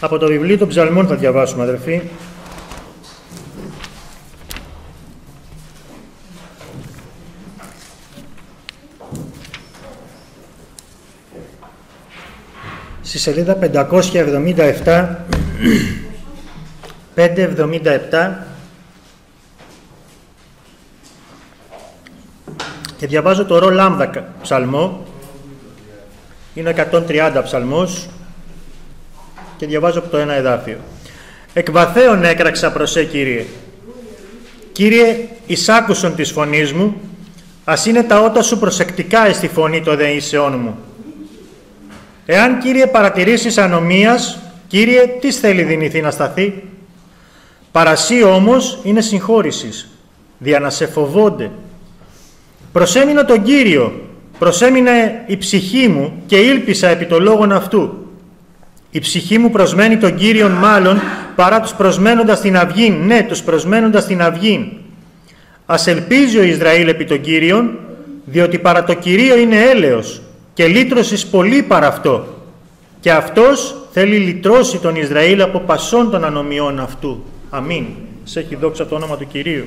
Από το βιβλίο των ψαλμών θα διαβάσουμε αδερφοί. Στη σελίδα 577 577 και διαβάζω το ρο λάμδα ψαλμό είναι 130 ψαλμός και διαβάζω από το ένα εδάφιο. Εκ βαθέων έκραξα προς σε Κύριε. Κύριε, εισάκουσον της φωνής μου, ας είναι τα ότα σου προσεκτικά εις τη φωνή το δεήσεών μου. Εάν, Κύριε, παρατηρήσεις ανομίας, Κύριε, τις θέλει δυνηθεί να σταθεί. Παρασύ όμως είναι συγχώρησης, δια να σε φοβόνται. Προσέμεινα τον Κύριο, προσέμεινε η ψυχή μου και ήλπισα επί το λόγον αυτού. Η ψυχή μου προσμένει τον Κύριον μάλλον παρά τους προσμένοντας την αυγήν, ναι, τους προσμένοντας την αυγήν. Ας ελπίζει ο Ισραήλ επί τον Κύριον, διότι παρά το Κυρίο είναι έλεος και λύτρωσης πολύ παρά αυτό. Και αυτός θέλει λυτρώσει τον Ισραήλ από πασών των ανομιών αυτού. Αμήν. Σε έχει δόξα το όνομα του Κυρίου.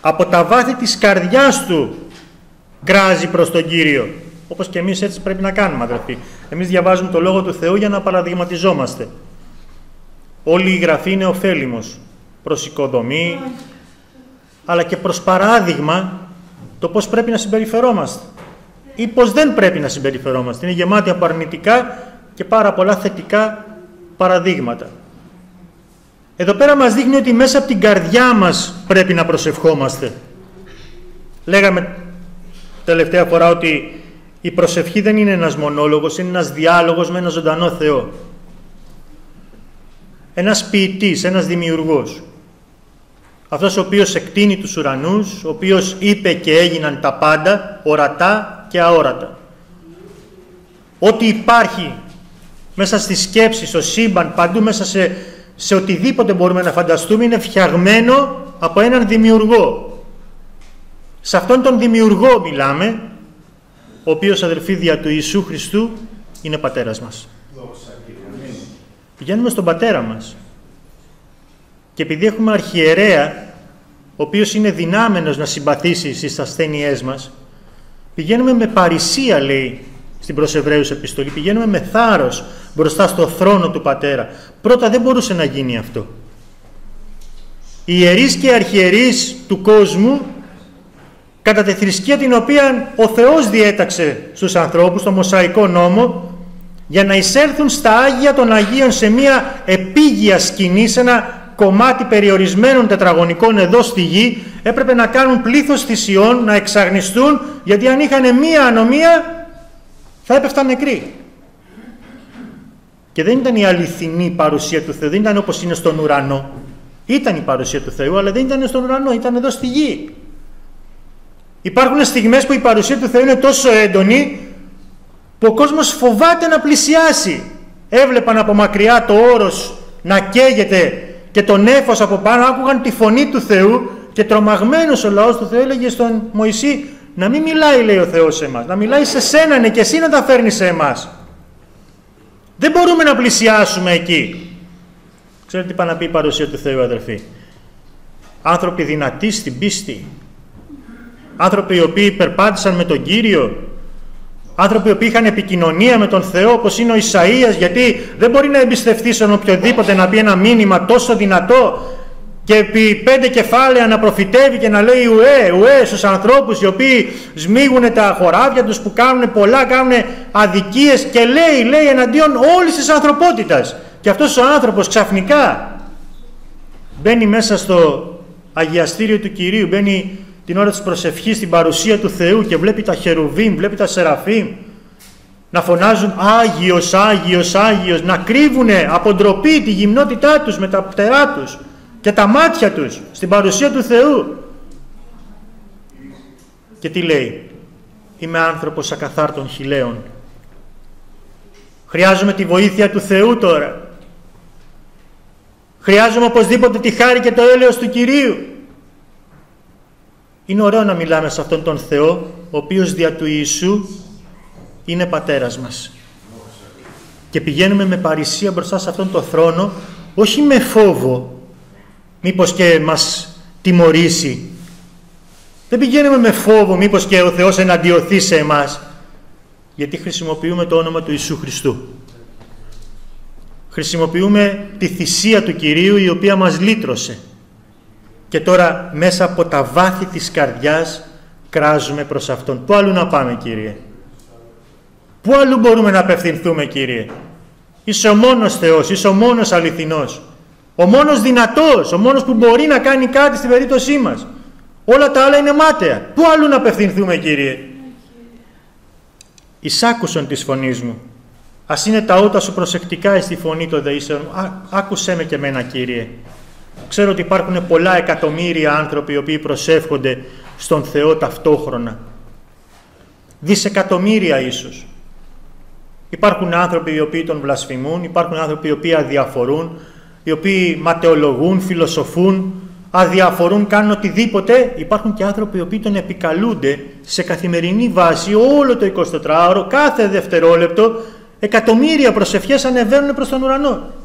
Από τα βάθη της καρδιάς του γκράζει προς τον Κύριο. Όπως και εμείς έτσι πρέπει να κάνουμε αδερφοί. Εμείς διαβάζουμε το Λόγο του Θεού για να παραδειγματιζόμαστε. Όλη η Γραφή είναι ωφέλιμος προς οικοδομή, αλλά και προς παράδειγμα το πώς πρέπει να συμπεριφερόμαστε ή πώς δεν πρέπει να συμπεριφερόμαστε. Είναι γεμάτη από αρνητικά και πάρα πολλά θετικά παραδείγματα. Εδώ πέρα μας δείχνει ότι μέσα από την καρδιά μας πρέπει να προσευχόμαστε. Λέγαμε τελευταία φορά ότι η προσευχή δεν είναι ένας μονόλογος, είναι ένας διάλογος με ένα ζωντανό Θεό. Ένας ποιητής, ένας δημιουργός. Αυτός ο οποίος εκτείνει τους ουρανούς, ο οποίος είπε και έγιναν τα πάντα, ορατά και αόρατα. Ό,τι υπάρχει μέσα στη σκέψη, στο σύμπαν, παντού μέσα σε, σε οτιδήποτε μπορούμε να φανταστούμε, είναι φτιαγμένο από έναν δημιουργό. Σε αυτόν τον δημιουργό μιλάμε, ο οποίος αδερφή δια του Ιησού Χριστού είναι πατέρας μας. Πηγαίνουμε στον πατέρα μας. Και επειδή έχουμε αρχιερέα, ο οποίος είναι δυνάμενος να συμπαθήσει στις ασθένειές μας, πηγαίνουμε με παρησία, λέει στην προς Εβραίους επιστολή, πηγαίνουμε με θάρρος μπροστά στο θρόνο του Πατέρα. Πρώτα δεν μπορούσε να γίνει αυτό. Οι ιερείς και οι αρχιερείς του κόσμου κατά τη θρησκεία την οποία ο Θεός διέταξε στους ανθρώπους, το Μωσαϊκό νόμο, για να εισέλθουν στα Άγια των Αγίων σε μια επίγεια σκηνή, σε ένα κομμάτι περιορισμένων τετραγωνικών εδώ στη γη, έπρεπε να κάνουν πλήθος θυσιών, να εξαγνιστούν, γιατί αν είχαν μία ανομία θα έπεφταν νεκροί. Και δεν ήταν η αληθινή παρουσία του Θεού, δεν ήταν όπως είναι στον ουρανό. Ήταν η παρουσία του Θεού, αλλά δεν ήταν στον ουρανό, ήταν εδώ στη γη. Υπάρχουν στιγμές που η παρουσία του Θεού είναι τόσο έντονη που ο κόσμος φοβάται να πλησιάσει. Έβλεπαν από μακριά το όρος να καίγεται και το νέφος από πάνω, άκουγαν τη φωνή του Θεού και τρομαγμένος ο λαός του Θεού έλεγε στον Μωυσή να μην μιλάει λέει ο Θεός σε εμάς, να μιλάει σε σένα ναι, και εσύ να τα φέρνεις σε εμάς. Δεν μπορούμε να πλησιάσουμε εκεί. Ξέρετε τι πάει να πει η παρουσία του Θεού αδερφοί. Άνθρωποι δυνατοί στην πίστη, άνθρωποι οι οποίοι περπάτησαν με τον Κύριο, άνθρωποι οι οποίοι είχαν επικοινωνία με τον Θεό όπως είναι ο Ισαΐας γιατί δεν μπορεί να εμπιστευτείς στον οποιοδήποτε να πει ένα μήνυμα τόσο δυνατό και επί πέντε κεφάλαια να προφητεύει και να λέει ουέ, ουέ στους ανθρώπους οι οποίοι σμίγουν τα χωράβια τους που κάνουν πολλά, κάνουν αδικίες και λέει, λέει εναντίον όλης της ανθρωπότητας. Και αυτός ο άνθρωπος ξαφνικά μπαίνει μέσα στο αγιαστήριο του Κυρίου, μπαίνει την ώρα της προσευχής στην παρουσία του Θεού και βλέπει τα χερουβίμ, βλέπει τα σεραφίμ να φωνάζουν Άγιος, Άγιος, Άγιος, να κρύβουνε από ντροπή τη γυμνότητά τους με τα πτερά τους και τα μάτια τους στην παρουσία του Θεού. Και τι λέει, είμαι άνθρωπος ακαθάρτων χιλέων. Χρειάζομαι τη βοήθεια του Θεού τώρα. Χρειάζομαι οπωσδήποτε τη χάρη και το έλεος του Κυρίου. Είναι ωραίο να μιλάμε σε αυτόν τον Θεό, ο οποίος δια του Ιησού είναι πατέρας μας. και πηγαίνουμε με παρησία μπροστά σε αυτόν τον θρόνο, όχι με φόβο, μήπως και μας τιμωρήσει. Δεν πηγαίνουμε με φόβο, μήπως και ο Θεός εναντιωθεί σε εμάς, γιατί χρησιμοποιούμε το όνομα του Ιησού Χριστού. Χρησιμοποιούμε τη θυσία του Κυρίου η οποία μας λύτρωσε. Και τώρα μέσα από τα βάθη της καρδιάς κράζουμε προς Αυτόν. Πού αλλού να πάμε Κύριε; Πού αλλού μπορούμε να απευθυνθούμε Κύριε; Είσαι ο μόνος Θεός, είσαι ο μόνος αληθινός. Ο μόνος δυνατός, ο μόνος που μπορεί να κάνει κάτι στην περίπτωσή μας. Όλα τα άλλα είναι μάταια. Πού αλλού να απευθυνθούμε Κύριε; Εισάκουσον της φωνής μου. Ας είναι τα ότα σου προσεκτικά στη φωνή των δεήσεων. Άκουσέ με και μένα Κύριε. Ξέρω ότι υπάρχουν πολλά εκατομμύρια άνθρωποι οι οποίοι προσεύχονται στον Θεό ταυτόχρονα. Δισεκατομμύρια ίσως. Υπάρχουν άνθρωποι οι οποίοι τον βλασφημούν, υπάρχουν άνθρωποι οι οποίοι αδιαφορούν, οι οποίοι ματαιολογούν, φιλοσοφούν, αδιαφορούν, κάνουν οτιδήποτε. Υπάρχουν και άνθρωποι οι οποίοι τον επικαλούνται σε καθημερινή βάση όλο το 24ωρο, κάθε δευτερόλεπτο, εκατομμύρια προσευχές ανεβαίνουν προς τον ουρανό.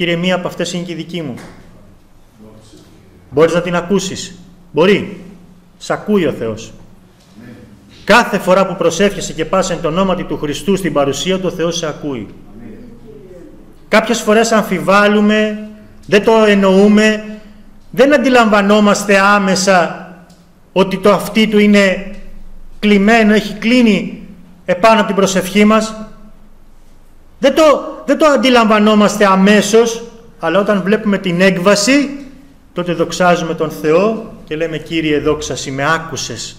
Κύριε, μία από αυτές είναι και η δική μου. Μπορείς να την ακούσεις. Μπορεί. Σ' ακούει ο Θεός. Κάθε φορά που προσεύχεσαι και πας εν το όνομα του Χριστού στην παρουσία του, ο Θεός σε ακούει. Κάποιες φορές αμφιβάλλουμε, δεν το εννοούμε, δεν αντιλαμβανόμαστε άμεσα ότι το αυτί του είναι κλειμένο, έχει κλείνει επάνω από την προσευχή μας. Δεν το, δεν το αντιλαμβανόμαστε αμέσως, αλλά όταν βλέπουμε την έκβαση, τότε δοξάζουμε τον Θεό και λέμε Κύριε δόξαση, με άκουσες.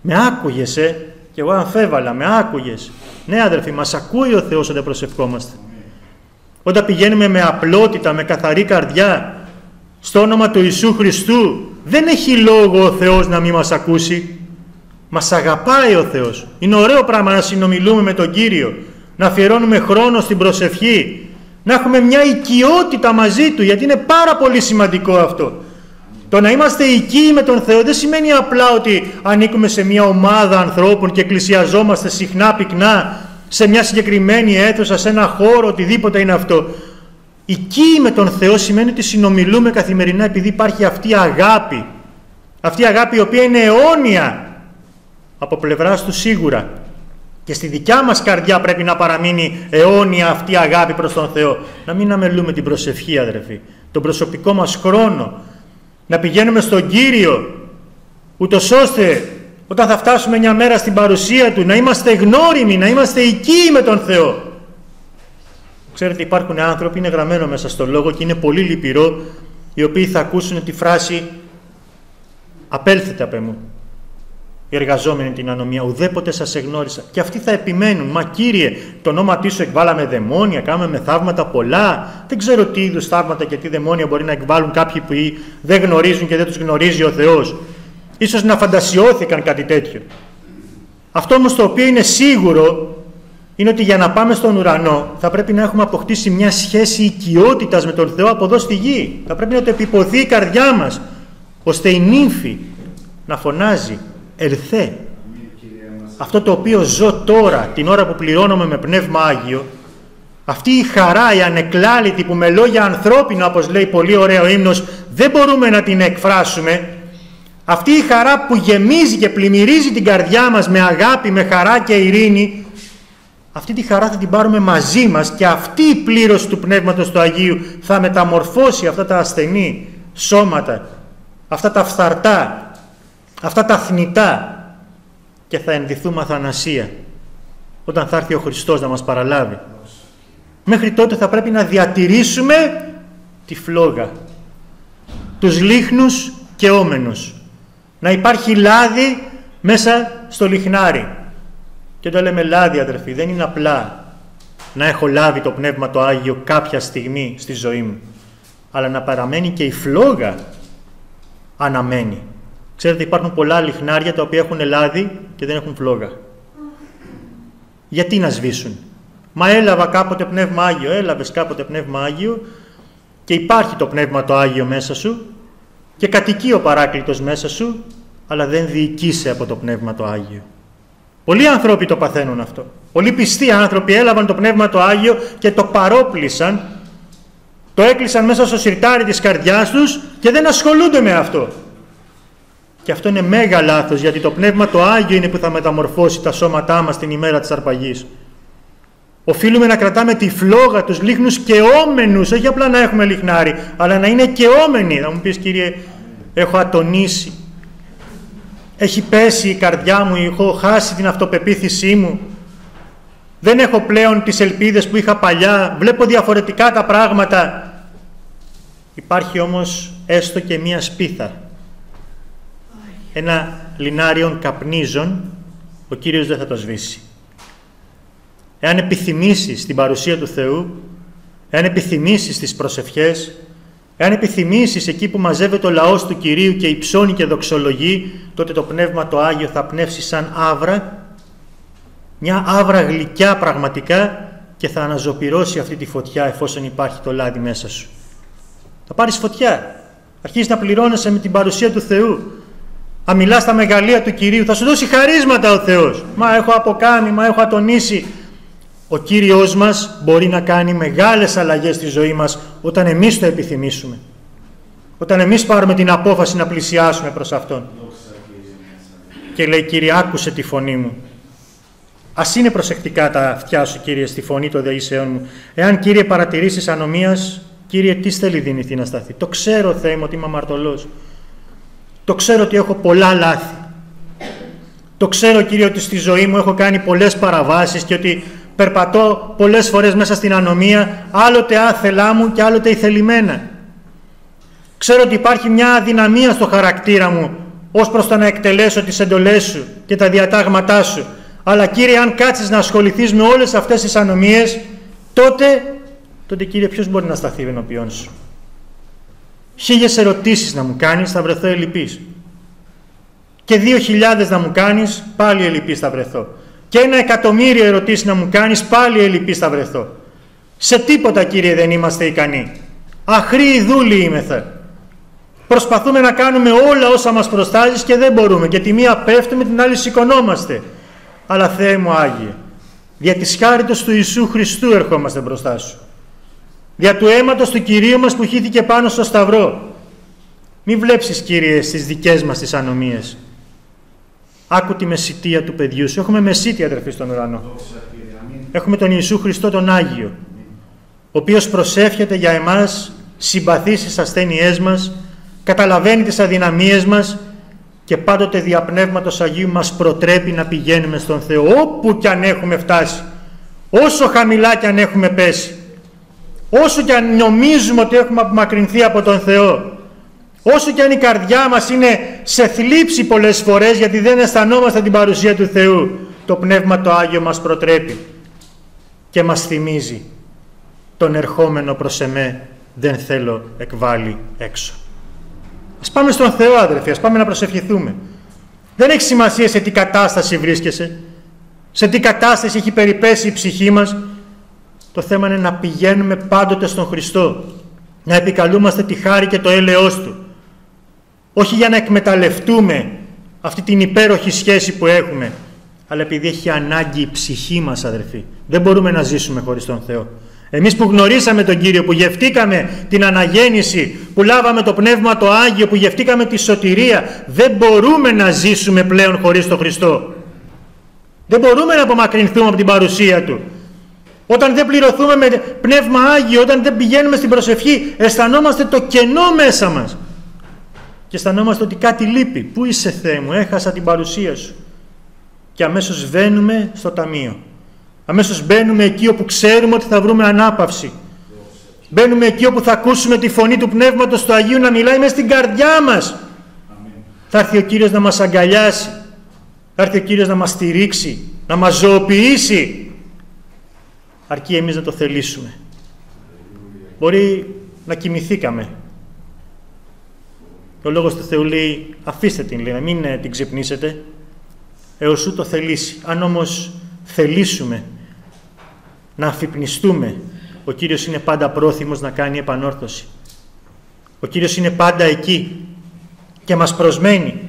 Με άκουγες, ε; Και εγώ αμφέβαλα, με άκουγες. Ναι αδερφοί, μας ακούει ο Θεός όταν προσευχόμαστε. Όταν πηγαίνουμε με απλότητα, με καθαρή καρδιά, στο όνομα του Ιησού Χριστού, δεν έχει λόγο ο Θεός να μην μας ακούσει. Μας αγαπάει ο Θεός. Είναι ωραίο πράγμα να συνομιλούμε με τον Κύριο, να αφιερώνουμε χρόνο στην προσευχή, να έχουμε μια οικειότητα μαζί Του, γιατί είναι πάρα πολύ σημαντικό αυτό. Το να είμαστε οικοί με τον Θεό δεν σημαίνει απλά ότι ανήκουμε σε μια ομάδα ανθρώπων και εκκλησιαζόμαστε συχνά πυκνά σε μια συγκεκριμένη αίθουσα, σε ένα χώρο, οτιδήποτε είναι αυτό. Οικοί με τον Θεό σημαίνει ότι συνομιλούμε καθημερινά επειδή υπάρχει αυτή η αγάπη. Αυτή η αγάπη η οποία είναι αιώνια από πλευράς του σίγουρα. Και στη δικιά μας καρδιά πρέπει να παραμείνει αιώνια αυτή η αγάπη προς τον Θεό. Να μην αμελούμε την προσευχή αδερφοί. Τον προσωπικό μας χρόνο. Να πηγαίνουμε στον Κύριο ούτως ώστε όταν θα φτάσουμε μια μέρα στην παρουσία Του να είμαστε γνώριμοι, να είμαστε οικοί με τον Θεό. Ξέρετε υπάρχουν άνθρωποι, είναι γραμμένο μέσα στο λόγο και είναι πολύ λυπηρό οι οποίοι θα ακούσουν τη φράση «Απέλθετε απ' μου» οι εργαζόμενοι την ανομία, ουδέποτε σας εγνώρισα. Και αυτοί θα επιμένουν, μα κύριε, το όνομα σου εκβάλαμε δαιμόνια, κάναμε θαύματα πολλά. Δεν ξέρω τι είδους θαύματα και τι δαιμόνια μπορεί να εκβάλουν κάποιοι που δεν γνωρίζουν και δεν τους γνωρίζει ο Θεός. Ίσως να φαντασιώθηκαν κάτι τέτοιο. Αυτό όμως το οποίο είναι σίγουρο είναι ότι για να πάμε στον ουρανό θα πρέπει να έχουμε αποκτήσει μια σχέση οικειότητας με τον Θεό από εδώ στη γη. Θα πρέπει να το επιποθεί η καρδιά μας, ώστε η νύμφη να φωνάζει «Ερθέ». Αυτό το οποίο ζω τώρα, την ώρα που πληρώνομαι με Πνεύμα Άγιο, αυτή η χαρά, η ανεκλάλητη που με λόγια ανθρώπινα, όπως λέει πολύ ωραίο ύμνος, δεν μπορούμε να την εκφράσουμε, αυτή η χαρά που γεμίζει και πλημμυρίζει την καρδιά μας με αγάπη, με χαρά και ειρήνη, αυτή τη χαρά θα την πάρουμε μαζί μας και αυτή η πλήρωση του Πνεύματος του Αγίου θα μεταμορφώσει αυτά τα ασθενή σώματα, αυτά τα φθαρτά, αυτά τα θνητά και θα ενδυθούμε αθανασία όταν θα έρθει ο Χριστός να μας παραλάβει. Μέχρι τότε θα πρέπει να διατηρήσουμε τη φλόγα, τους λίχνους και όμενους. Να υπάρχει λάδι μέσα στο λιχνάρι. Και το λέμε λάδι αδερφοί, δεν είναι απλά να έχω λάβει το Πνεύμα το Άγιο κάποια στιγμή στη ζωή μου. Αλλά να παραμένει και η φλόγα αναμένει. Ξέρετε υπάρχουν πολλά λιχνάρια τα οποία έχουν λάδι και δεν έχουν φλόγα. Γιατί να σβήσουν; Μα έλαβα κάποτε Πνεύμα Άγιο, έλαβες κάποτε Πνεύμα Άγιο και υπάρχει το Πνεύμα το Άγιο μέσα σου και κατοικεί ο Παράκλητος μέσα σου αλλά δεν διοικείσαι από το Πνεύμα το Άγιο. Πολλοί άνθρωποι το παθαίνουν αυτό. Πολλοί πιστοί άνθρωποι έλαβαν το Πνεύμα το Άγιο και το παρόπλησαν, το έκλεισαν μέσα στο σιρτάρι της καρδιάς τους και δεν ασχολούνται με αυτό. Και αυτό είναι μέγα λάθος, γιατί το Πνεύμα το Άγιο είναι που θα μεταμορφώσει τα σώματά μας την ημέρα της αρπαγής. Οφείλουμε να κρατάμε τη φλόγα, τους λίχνους και όμενους, όχι απλά να έχουμε λιχνάρι, αλλά να είναι και όμενοι. Θα μου πεις κύριε, έχω ατονίσει. Έχει πέσει η καρδιά μου, έχω χάσει την αυτοπεποίθησή μου. Δεν έχω πλέον τις ελπίδες που είχα παλιά, βλέπω διαφορετικά τα πράγματα. Υπάρχει όμως έστω και μία σπίθα. Ένα λινάριον καπνίζων, ο Κύριος δεν θα το σβήσει. Εάν επιθυμήσεις την παρουσία του Θεού, εάν επιθυμήσεις τις προσευχές, εάν επιθυμήσεις εκεί που μαζεύεται ο λαός του Κυρίου και υψώνει και δοξολογεί, τότε το Πνεύμα το Άγιο θα πνεύσει σαν άβρα, μια άβρα γλυκιά πραγματικά και θα αναζωπυρώσει αυτή τη φωτιά εφόσον υπάρχει το λάδι μέσα σου. Θα πάρεις φωτιά. Αρχίζεις να πληρώνεσαι με την παρουσία του Θεού. Αν μιλάς στα μεγαλεία του Κυρίου θα σου δώσει χαρίσματα ο Θεός. Μα έχω αποκάμει, μα έχω ατονίσει ο Κύριος μας μπορεί να κάνει μεγάλες αλλαγές στη ζωή μας όταν εμείς το επιθυμήσουμε. Όταν εμείς πάρουμε την απόφαση να πλησιάσουμε προς Αυτόν. Και λέει Κύριε άκουσε τη φωνή μου. Ας είναι προσεκτικά τα αυτιά σου Κύριε στη φωνή των δεήσεών μου. Εάν Κύριε παρατηρήσεις ανομίας, Κύριε τι θέλει δυνηθεί να σταθεί; Το ξέρω Θεέ μου ότι είμαι αμαρτωλός. Το ξέρω ότι έχω πολλά λάθη. Το ξέρω Κύριε ότι στη ζωή μου έχω κάνει πολλές παραβάσεις και ότι περπατώ πολλές φορές μέσα στην ανομία, άλλοτε άθελά μου και άλλοτε ηθελημένα. Ξέρω ότι υπάρχει μια αδυναμία στο χαρακτήρα μου ως προς το να εκτελέσω τις εντολές σου και τα διατάγματά σου. Αλλά Κύριε, αν κάτσεις να ασχοληθείς με όλες αυτές τις ανομίες, τότε, τότε Κύριε, ποιος μπορεί να σταθεί ενώπιόν σου; Χίλιες ερωτήσεις να μου κάνεις, θα βρεθώ ελλειπής. Και δύο χιλιάδες να μου κάνεις, πάλι ελλειπής θα βρεθώ και ένα εκατομμύριο ερωτήσεις να μου κάνεις, πάλι ελλειπής θα βρεθώ. Σε τίποτα Κύριε δεν είμαστε ικανοί. Αχροί δούλοι είμεθα. Προσπαθούμε να κάνουμε όλα όσα μας προστάζεις και δεν μπορούμε. Και τη μία πέφτουμε, την άλλη σηκωνόμαστε. Αλλά Θεέ μου Άγιε, δια της χάριτος του Ιησού Χριστού ερχόμαστε μπροστά Σου. Δια του αίματος του Κυρίου μας που χύθηκε πάνω στο Σταυρό. Μη βλέψεις Κύριε στις δικές μας τις ανομίες. Άκου τη μεσητεία του παιδιού σου. Έχουμε μεσίτια αδερφοί στον ουρανό. Έχουμε τον Ιησού Χριστό τον Άγιο, ο οποίος προσεύχεται για εμάς, συμπαθείς στις ασθένειές μας, καταλαβαίνει τις αδυναμίες μας και πάντοτε δια Πνεύματος Αγίου μας προτρέπει να πηγαίνουμε στον Θεό όπου κι αν έχουμε φτάσει, όσο χαμηλά κι αν έχουμε πέσει, όσο κι αν νομίζουμε ότι έχουμε απομακρυνθεί από τον Θεό, Όσο και αν η καρδιά μας είναι σε θλίψη πολλές φορές γιατί δεν αισθανόμαστε την παρουσία του Θεού, το Πνεύμα το Άγιο μας προτρέπει και μας θυμίζει τον ερχόμενο προς εμέ δεν θέλω εκβάλει έξω. Ας πάμε στον Θεό αδερφοί, ας πάμε να προσευχηθούμε. Δεν έχει σημασία σε τι κατάσταση βρίσκεσαι, σε τι κατάσταση έχει περιπέσει η ψυχή μας. Το θέμα είναι να πηγαίνουμε πάντοτε στον Χριστό, να επικαλούμαστε τη χάρη και το έλεος Του όχι για να εκμεταλλευτούμε αυτή την υπέροχη σχέση που έχουμε, αλλά επειδή έχει ανάγκη η ψυχή μας αδερφοί. Δεν μπορούμε να ζήσουμε χωρίς τον Θεό. Εμείς που γνωρίσαμε τον Κύριο, που γευτήκαμε την αναγέννηση, που λάβαμε το Πνεύμα το Άγιο, που γευτήκαμε τη σωτηρία, δεν μπορούμε να ζήσουμε πλέον χωρίς τον Χριστό. Δεν μπορούμε να απομακρυνθούμε από την παρουσία Του. Όταν δεν πληρωθούμε με Πνεύμα Άγιο, όταν δεν πηγαίνουμε στην προσευχή, αισθανόμαστε το κενό μέσα μας και αισθανόμαστε ότι κάτι λείπει. Πού είσαι Θεέ μου, έχασα την παρουσία Σου. Και αμέσως βαίνουμε στο ταμείο. Αμέσως μπαίνουμε εκεί όπου ξέρουμε ότι θα βρούμε ανάπαυση. Μπαίνουμε εκεί όπου θα ακούσουμε τη φωνή του Πνεύματος του Αγίου να μιλάει μέσα στην καρδιά μας. Θα έρθει ο Κύριος να μας αγκαλιάσει. Θα έρθει ο Κύριος να μας στηρίξει, να μας ζωοποιήσει. Αρκεί εμείς να το θελήσουμε. Μπορεί να κοιμηθήκαμε, ο Λόγος του Θεού λέει αφήστε την λέει, μην ε, την ξυπνήσετε έως σου το θελήσει. Αν όμως θελήσουμε να αφυπνιστούμε, ο Κύριος είναι πάντα πρόθυμος να κάνει επανόρθωση. Ο Κύριος είναι πάντα εκεί και μας προσμένει.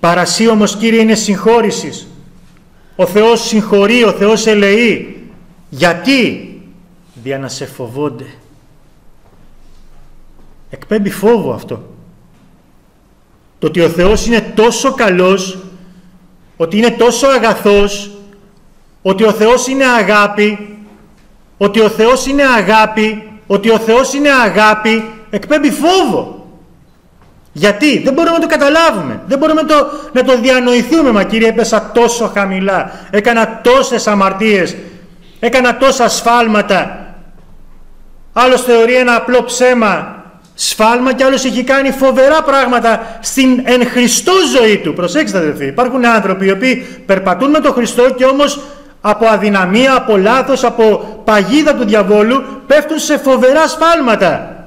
Παρασύ όμως Κύριε είναι συγχώρησης. Ο Θεός συγχωρεί, ο Θεός ελεεί. Γιατί; Δια να σε φοβόνται. Εκπέμπει φόβο αυτό. Το ότι ο Θεός είναι τόσο καλός, ότι είναι τόσο αγαθός, ότι ο Θεός είναι αγάπη, ότι ο Θεός είναι αγάπη, ότι ο Θεός είναι αγάπη, εκπέμπει φόβο. Γιατί, δεν μπορούμε να το καταλάβουμε, δεν μπορούμε να το, να το διανοηθούμε, μα Κύριε έπεσα τόσο χαμηλά, έκανα τόσες αμαρτίες, έκανα τόσα σφάλματα. Άλλος θεωρεί ένα απλό ψέμα σφάλμα και άλλος έχει κάνει φοβερά πράγματα στην εν Χριστώ ζωή του. Προσέξτε αδελφοί, υπάρχουν άνθρωποι οι οποίοι περπατούν με τον Χριστό και όμως από αδυναμία, από λάθος, από παγίδα του διαβόλου πέφτουν σε φοβερά σφάλματα.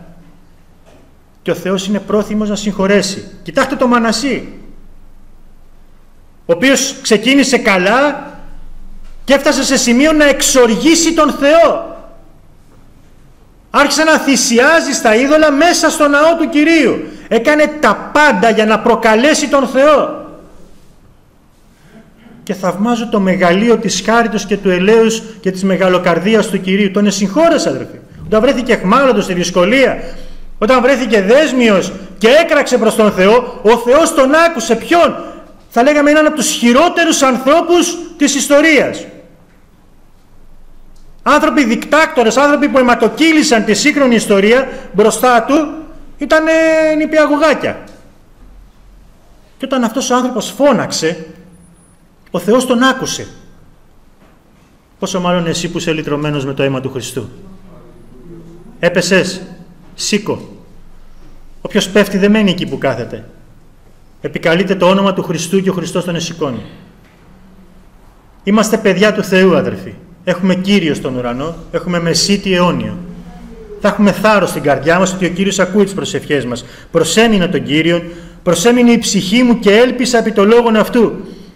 Και ο Θεός είναι πρόθυμος να συγχωρέσει. Κοιτάξτε το Μανασί, ο οποίος ξεκίνησε καλά και έφτασε σε σημείο να εξοργήσει τον Θεό. Άρχισε να θυσιάζει στα είδωλα μέσα στο ναό του Κυρίου. Έκανε τα πάντα για να προκαλέσει τον Θεό και θαυμάζω το μεγαλείο της χάριτος και του ελέους και της μεγαλοκαρδίας του Κυρίου. Τον εσυγχώρεσα αδερφοί. Όταν βρέθηκε εχμάλωτος στη δυσκολία, όταν βρέθηκε δέσμιος και έκραξε προς τον Θεό, ο Θεός τον άκουσε. Ποιον; Θα λέγαμε έναν από τους χειρότερους ανθρώπους της ιστορίας. Άνθρωποι δικτάκτορες, άνθρωποι που αιματοκύλησαν τη σύγχρονη ιστορία μπροστά του ήταν νηπιαγωγάκια. Και όταν αυτός ο άνθρωπος φώναξε ο Θεός τον άκουσε. Πόσο μάλλον εσύ που είσαι λυτρωμένος με το αίμα του Χριστού. Έπεσες, σήκω. Όποιος πέφτει δεν μένει εκεί που κάθεται. Επικαλείται το όνομα του Χριστού και ο Χριστός τον εσηκώνει. Είμαστε παιδιά του Θεού αδερφοί. Έχουμε Κύριο στον ουρανό, έχουμε μεσίτη αιώνιο. Θα έχουμε θάρρος στην καρδιά μας ότι ο Κύριος ακούει τις προσευχές μας. Προσέμεινα τον Κύριο, προσέμεινε η ψυχή μου και έλπισα επί το λόγον αυτού.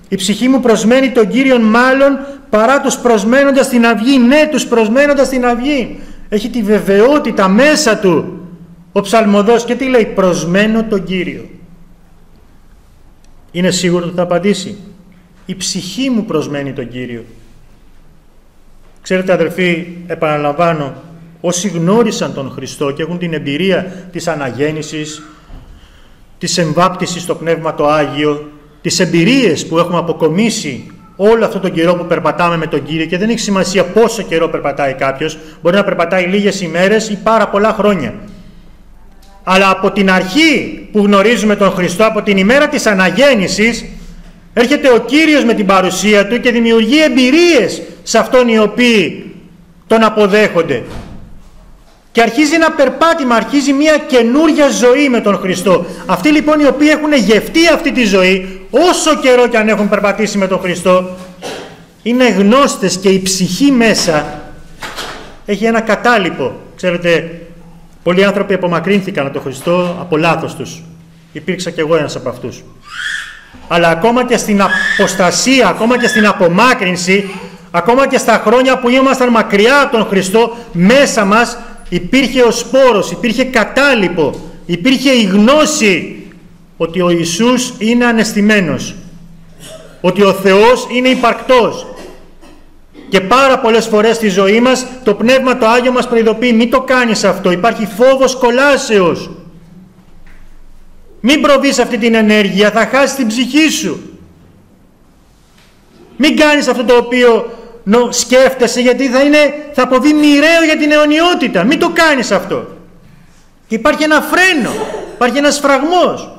Η ψυχή μου προσμένει τον Κύριον μάλλον παρά τους προσμένοντας την αυγή. Ναι, τους προσμένοντας την αυγή. Έχει τη βεβαιότητα μέσα του ο ψαλμοδός και τι λέει προσμένω τον Κύριο. Είναι σίγουρο ότι θα απαντήσει. Η ψυχή μου προσμένει τον Κύριο. Ξέρετε αδερφοί, επαναλαμβάνω, όσοι γνώρισαν τον Χριστό και έχουν την εμπειρία της αναγέννησης, της εμβάπτισης στο Πνεύμα το Άγιο, τις εμπειρίες που έχουμε αποκομίσει όλο αυτό τον καιρό που περπατάμε με τον Κύριο και δεν έχει σημασία πόσο καιρό περπατάει κάποιος, μπορεί να περπατάει λίγες ημέρες ή πάρα πολλά χρόνια. Αλλά από την αρχή που γνωρίζουμε τον Χριστό, από την ημέρα της αναγέννησης, έρχεται ο Κύριος με την παρουσία Του και δημιουργεί εμπειρίες σε αυτόν οι οποίοι τον αποδέχονται και αρχίζει ένα περπάτημα, αρχίζει μια καινούρια ζωή με τον Χριστό. Αυτοί λοιπόν οι οποίοι έχουν γευτεί αυτή τη ζωή, όσο καιρό και αν έχουν περπατήσει με τον Χριστό, είναι γνώστες και η ψυχή μέσα έχει ένα κατάλοιπο. Ξέρετε, πολλοί άνθρωποι απομακρύνθηκαν από τον Χριστό από λάθος τους. Υπήρξα και εγώ ένας από αυτούς. Αλλά ακόμα και στην αποστασία, ακόμα και στην απομάκρυνση, ακόμα και στα χρόνια που ήμασταν μακριά από τον Χριστό, μέσα μας υπήρχε ο σπόρος, υπήρχε κατάλοιπο, υπήρχε η γνώση ότι ο Ιησούς είναι ανεστημένος, ότι ο Θεός είναι υπαρκτός. Και πάρα πολλές φορές στη ζωή μας το Πνεύμα το Άγιο μας προειδοποιεί μην το κάνεις αυτό, υπάρχει φόβος κολάσεως. Μην προβείς αυτή την ενέργεια, θα χάσεις την ψυχή σου. Μην κάνεις αυτό το οποίο νο, σκέφτεσαι γιατί θα, είναι, θα αποβεί μοιραίο για την αιωνιότητα. Μην το κάνεις αυτό. Και υπάρχει ένα φρένο, υπάρχει ένας φραγμός.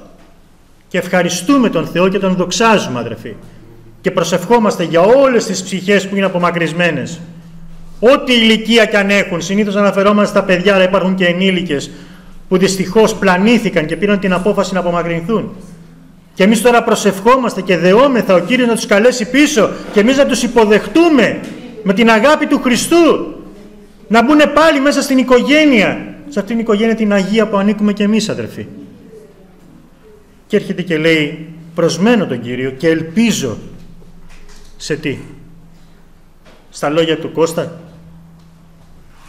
Και ευχαριστούμε τον Θεό και τον δοξάζουμε αδερφοί. Και προσευχόμαστε για όλες τις ψυχές που είναι απομακρυσμένες. Ό,τι ηλικία κι αν έχουν, συνήθως αναφερόμαστε στα παιδιά, αλλά υπάρχουν και ενήλικες που δυστυχώς πλανήθηκαν και πήραν την απόφαση να απομακρυνθούν. Και εμείς τώρα προσευχόμαστε και δεόμεθα ο Κύριος να τους καλέσει πίσω και εμείς να τους υποδεχτούμε με την αγάπη του Χριστού. Να μπουν πάλι μέσα στην οικογένεια. Σε αυτήν την οικογένεια την Αγία που ανήκουμε και εμείς αδερφοί. Και έρχεται και λέει προσμένω τον Κύριο και ελπίζω σε τι. Στα λόγια του Κώστα,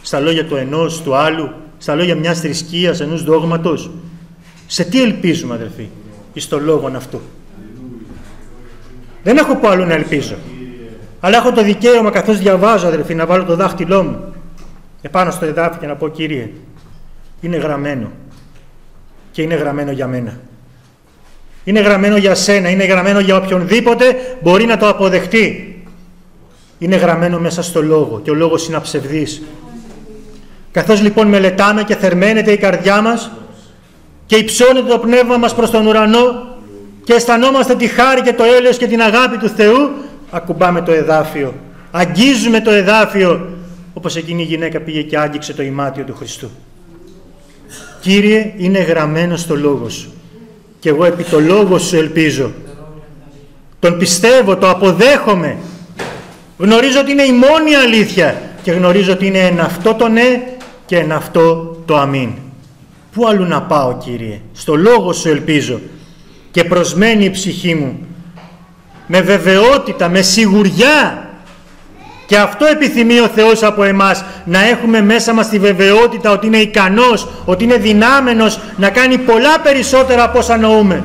στα λόγια του ενός, του άλλου, στα λόγια μιας θρησκείας, ενός δόγματος. Σε τι ελπίζουμε αδερφοί εις το λόγο αυτού; Δεν έχω που αλλού να ελπίζω. Αλλά έχω το δικαίωμα καθώς διαβάζω αδερφοί να βάλω το δάχτυλό μου επάνω στο εδάφιο και να πω Κύριε είναι γραμμένο και είναι γραμμένο για μένα. Είναι γραμμένο για σένα, είναι γραμμένο για οποιονδήποτε μπορεί να το αποδεχτεί. Είναι γραμμένο μέσα στο λόγο και ο λόγος είναι αψευδής. Καθώς λοιπόν μελετάμε και θερμαίνεται η καρδιά μας και υψώνεται το πνεύμα μας προς τον ουρανό και αισθανόμαστε τη χάρη και το έλεος και την αγάπη του Θεού, ακουμπάμε το εδάφιο. Αγγίζουμε το εδάφιο όπως εκείνη η γυναίκα πήγε και άγγιξε το ημάτιο του Χριστού. Κύριε, είναι γραμμένος στο Λόγος Σου. Και εγώ επί το Λόγος Σου ελπίζω. Τον πιστεύω, το αποδέχομαι. Γνωρίζω ότι είναι η μόνη αλήθεια και γνωρίζω ότι είναι εν αυτό το ναι και εν αυτό το αμήν. Πού αλλού να πάω Κύριε, στο Λόγο Σου ελπίζω και προσμένει η ψυχή μου με βεβαιότητα, με σιγουριά και αυτό επιθυμεί ο Θεός από εμάς, να έχουμε μέσα μας τη βεβαιότητα ότι είναι ικανός, ότι είναι δυνάμενος να κάνει πολλά περισσότερα από όσα νοούμε.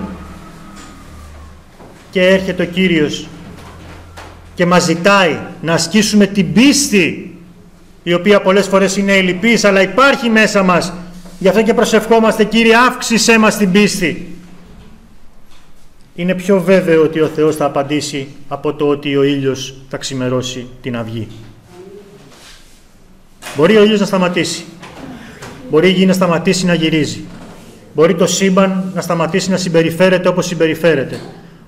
Και έρχεται ο Κύριος και μας ζητάει να ασκήσουμε την πίστη, η οποία πολλές φορές είναι ελλειπής, αλλά υπάρχει μέσα μας. Γι' αυτό και προσευχόμαστε, Κύριε, αύξησέ μας την πίστη είναι πιο βέβαιο ότι ο Θεός θα απαντήσει από το ότι ο ήλιος θα ξημερώσει την αυγή. Μπορεί ο ήλιος να σταματήσει. Μπορεί η γη να σταματήσει να γυρίζει. Μπορεί το σύμπαν να σταματήσει να συμπεριφέρεται όπως συμπεριφέρεται.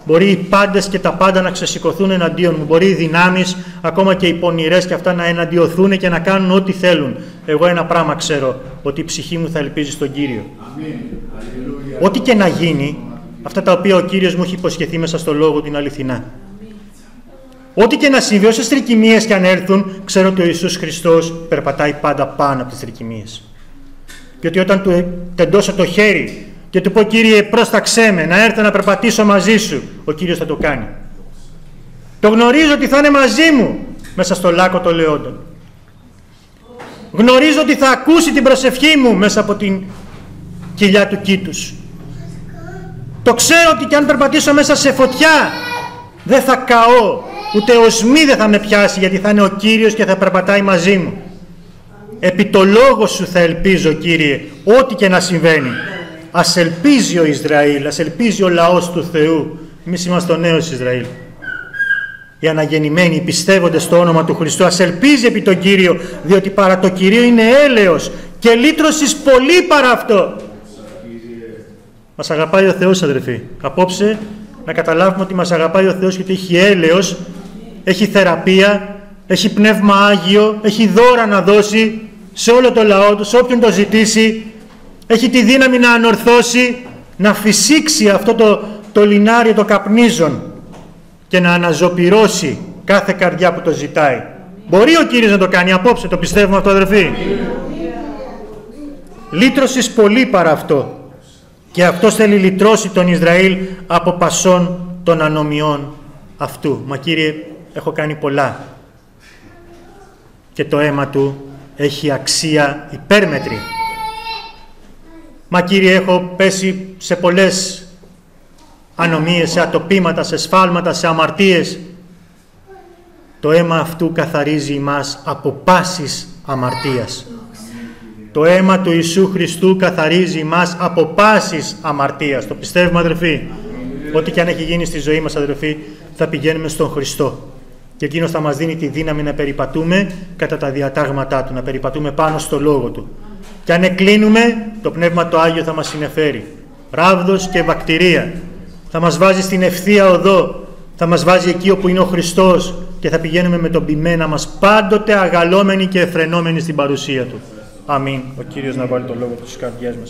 Μπορεί οι πάντες και τα πάντα να ξεσηκωθούν εναντίον μου. Μπορεί οι δυνάμεις, ακόμα και οι πονηρές και αυτά να εναντιωθούν και να κάνουν ό,τι θέλουν. Εγώ ένα πράγμα ξέρω, ότι η ψυχή μου θα ελπίζει στον Κύριο. Ό,τι και να γίνει, αυτά τα οποία ο Κύριος μου έχει υποσχεθεί μέσα στο λόγο του είναι αληθινά. Ό,τι και να συμβεί, όσες τρικυμίες και αν έρθουν, ξέρω ότι ο Ιησούς Χριστός περπατάει πάντα πάνω από τις τρικυμίες. Και ότι όταν του τεντώσω το χέρι και του πω Κύριε πρόσταξέ με να έρθω να περπατήσω μαζί σου, ο Κύριος θα το κάνει. Το γνωρίζω ότι θα είναι μαζί μου μέσα στο λάκκο των λεόντων. Γνωρίζω ότι θα ακούσει την προσευχή μου μέσα από την κοιλιά του κήτους. Το ξέρω ότι και αν περπατήσω μέσα σε φωτιά δεν θα καώ, ούτε οσμή δεν θα με πιάσει γιατί θα είναι ο Κύριος και θα περπατάει μαζί μου. Επί το λόγο σου θα ελπίζω Κύριε, ό,τι και να συμβαίνει. Ας ελπίζει ο Ισραήλ, ας ελπίζει ο λαός του Θεού. Εμείς είμαστε ο νέος Ισραήλ. Οι αναγεννημένοι, οι πιστεύοντες στο όνομα του Χριστού, ας ελπίζει επί τον Κύριο, διότι παρά το Κυρίο είναι έλεος και λύτρωσης πολύ παρά αυτό. Μας αγαπάει ο Θεός, αδερφοί. Απόψε να καταλάβουμε ότι μας αγαπάει ο Θεός γιατί έχει έλεος, έχει θεραπεία, έχει πνεύμα Άγιο, έχει δώρα να δώσει σε όλο το λαό του, σε όποιον το ζητήσει, έχει τη δύναμη να ανορθώσει, να φυσήξει αυτό το, το λινάριο το καπνίζον και να αναζωπυρώσει κάθε καρδιά που το ζητάει. Μπορεί ο Κύριος να το κάνει απόψε, το πιστεύουμε αυτό αδερφοί; Λύτρωσης πολύ παρά αυτό. Και αυτός θέλει λυτρώσει τον Ισραήλ από πασών των ανομιών αυτού. Μα Κύριε, έχω κάνει πολλά. Και το αίμα του έχει αξία υπέρμετρη. Μα Κύριε, έχω πέσει σε πολλές ανομίες, σε ατοπήματα, σε σφάλματα, σε αμαρτίες. Το αίμα αυτού καθαρίζει μας από πάσης αμαρτίας. Το αίμα του Ιησού Χριστού καθαρίζει μας από πάσης αμαρτίας. Το πιστεύουμε αδερφοί. Ό,τι και αν έχει γίνει στη ζωή μας αδερφοί θα πηγαίνουμε στον Χριστό. Και εκείνος θα μας δίνει τη δύναμη να περιπατούμε κατά τα διατάγματά Του, να περιπατούμε πάνω στο Λόγο Του. Και αν εκλίνουμε, το Πνεύμα το Άγιο θα μας συνεφέρει. Ράβδος και βακτηρία. Θα μας βάζει στην ευθεία οδό. Θα μας βάζει εκεί όπου είναι ο Χριστός και θα πηγαίνουμε με τον πειμένα μας πάντοτε αγαλόμενοι και εφρενόμενοι στην παρουσία Του. Αμήν. Ο Κύριος να βάλει το λόγο του στις καρδιές μας.